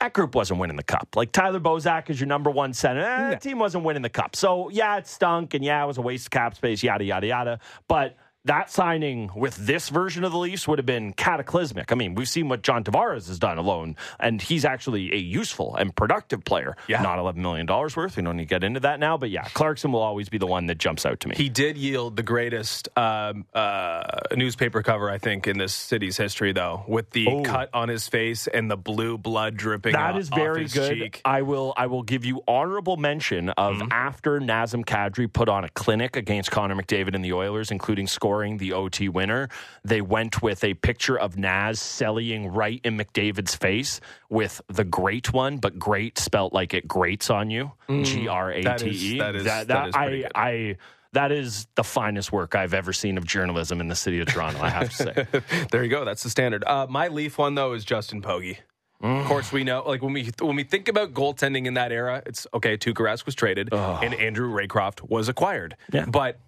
That group wasn't winning the cup. Like Tyler Bozak is your number one center. Eh, The team wasn't winning the cup. So yeah, it stunk and yeah, it was a waste of cap space, yada, yada, yada. But that signing with this version of the Leafs would have been cataclysmic. I mean, we've seen what John Tavares has done alone, and he's actually a useful and productive player. Yeah. Not $11 million worth. We don't need to get into that now. But yeah, Clarkson will always be the one that jumps out to me. He did yield the greatest um, uh, newspaper cover, I think, in this city's history, though, with the Oh. cut on his face and the blue blood dripping. That is very good. Cheek. I will I will give you honorable mention of Mm-hmm. after Nazem Kadri put on a clinic against Connor McDavid and the Oilers, including scoring the OT winner. They went with a picture of Naz selling right in McDavid's face with the great one, but great spelt like it grates on you. G R A T E. Mm. That is- that is- that is I good. I that is the finest work I've ever seen of journalism in the city of Toronto, I have to say. *laughs* there you go. That's the standard. Uh, my Leaf one though is Justin Pogge. Mm. Of course, we know like when we when we think about goaltending in that era, it's okay. Tuukka Rask was traded, and Andrew Raycroft was acquired. Yeah. but.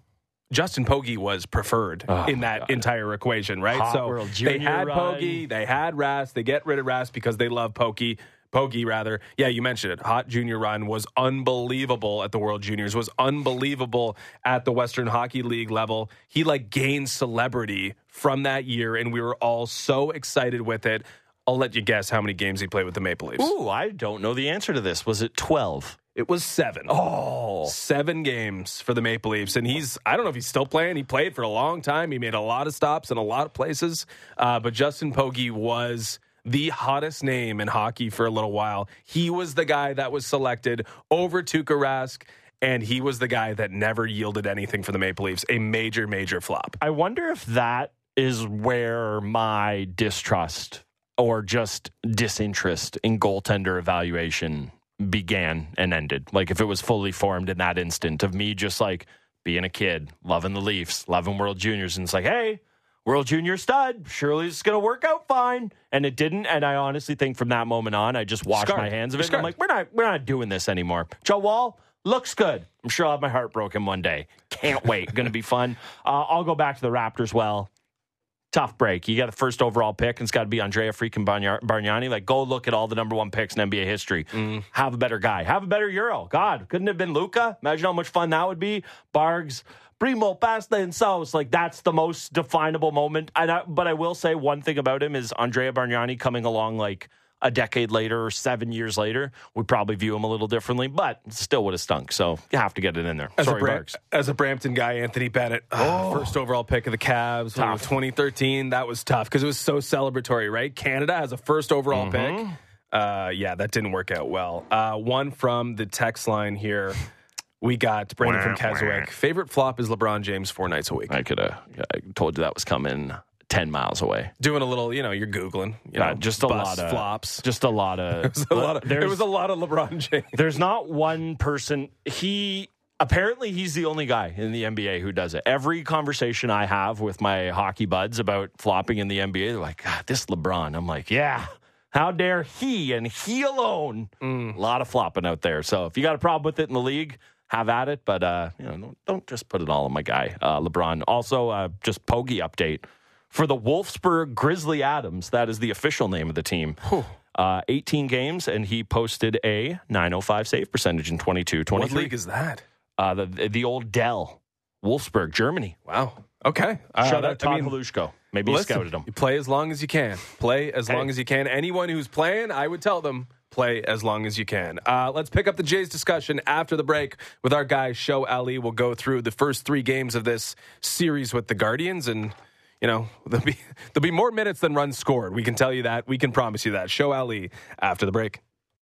Justin Pogge was preferred oh in that entire equation, right? Hot so World they had run. Pogge, they had Rask, they get rid of Rask because they love Pokey. Pogge, rather. Yeah, you mentioned it. Hot junior run was unbelievable at the World Juniors, was unbelievable at the Western Hockey League level. He like gained celebrity from that year, and we were all so excited with it. I'll let you guess how many games he played with the Maple Leafs. Ooh, I don't know the answer to this. Was it 12? It was seven. Oh. Seven games for the Maple Leafs. And he's, I don't know if he's still playing. He played for a long time. He made a lot of stops in a lot of places. Uh, but Justin Pogge was the hottest name in hockey for a little while. He was the guy that was selected over Tuukka Rask. And he was the guy that never yielded anything for the Maple Leafs. A major, major flop. I wonder if that is where my distrust or just disinterest in goaltender evaluation began and ended. Like if it was fully formed in that instant of me just like being a kid, loving the Leafs, loving World Juniors, and it's like, hey, World Junior stud, surely it's going to work out fine, and it didn't. And I honestly think from that moment on, I just washed Scarred. my hands of it. And I'm like, we're not, we're not doing this anymore. Joe Woll, Looks good. I'm sure I'll have my heart broken one day. Can't wait. To be fun. Uh, I'll go back to the Raptors. Well, tough break. You got the first overall pick, and it's got to be Andrea freaking Bargna- Bargnani. Like, go look at all the number one picks in NBA history. Mm-hmm. Have a better guy. Have a better Euro. God, couldn't have been Luka. Imagine how much fun that would be. Bargs. Primo, pasta, and sauce. Like, that's the most definable moment. And I, but I will say one thing about him is Andrea Bargnani coming along like a decade later or seven years later, we probably view him a little differently, but still would have stunk. So you have to get it in there. As, Sorry, a Bram- as a Brampton guy, Anthony Bennett, ah, first overall pick of the Cavs, what was it, Tough. 2013. That was tough because it was so celebratory, right? Canada has a first overall pick. Uh, yeah, that didn't work out well. Uh, one from the text line here. We got Brandon from Keswick. Favorite flop is LeBron James four nights a week. I could have told you that was coming 10 miles away. Doing a little, you know, you're googling, you Uh, just a lot of flops. Just a lot of. *laughs* It was a lot of, there's, it was a lot of LeBron James. there's not one person. He apparently he's the only guy in the NBA who does it. Every conversation I have with my hockey buds about flopping in the NBA, they're like, God, this LeBron. I'm like, yeah. How dare he and he alone? A lot of flopping out there. So if you got a problem with it in the league, have at it. But uh, you know, don't, don't just put it all on my guy, uh, LeBron. Also, uh, just pogey update for the Wolfsburg Grizzly Adams. That is the official name of the team. Uh, 18 games, and he posted a 905 save percentage in 22 What 23. league is that? Uh, the, the old Dell, Wolfsburg, Germany. Wow. Okay. Uh, Shout out Todd I mean, Halushko. Maybe he scouted him. You play as long as you can. Play as long as you can. Anyone who's playing, I would tell them play as long as you can. Uh, let's pick up the Jays discussion after the break with our guy Show Ali. We'll go through the first three games of this series with the Guardians, and you know *laughs* there'll be there'll be more minutes than runs scored. We can tell you that. We can promise you that. Show Ali after the break.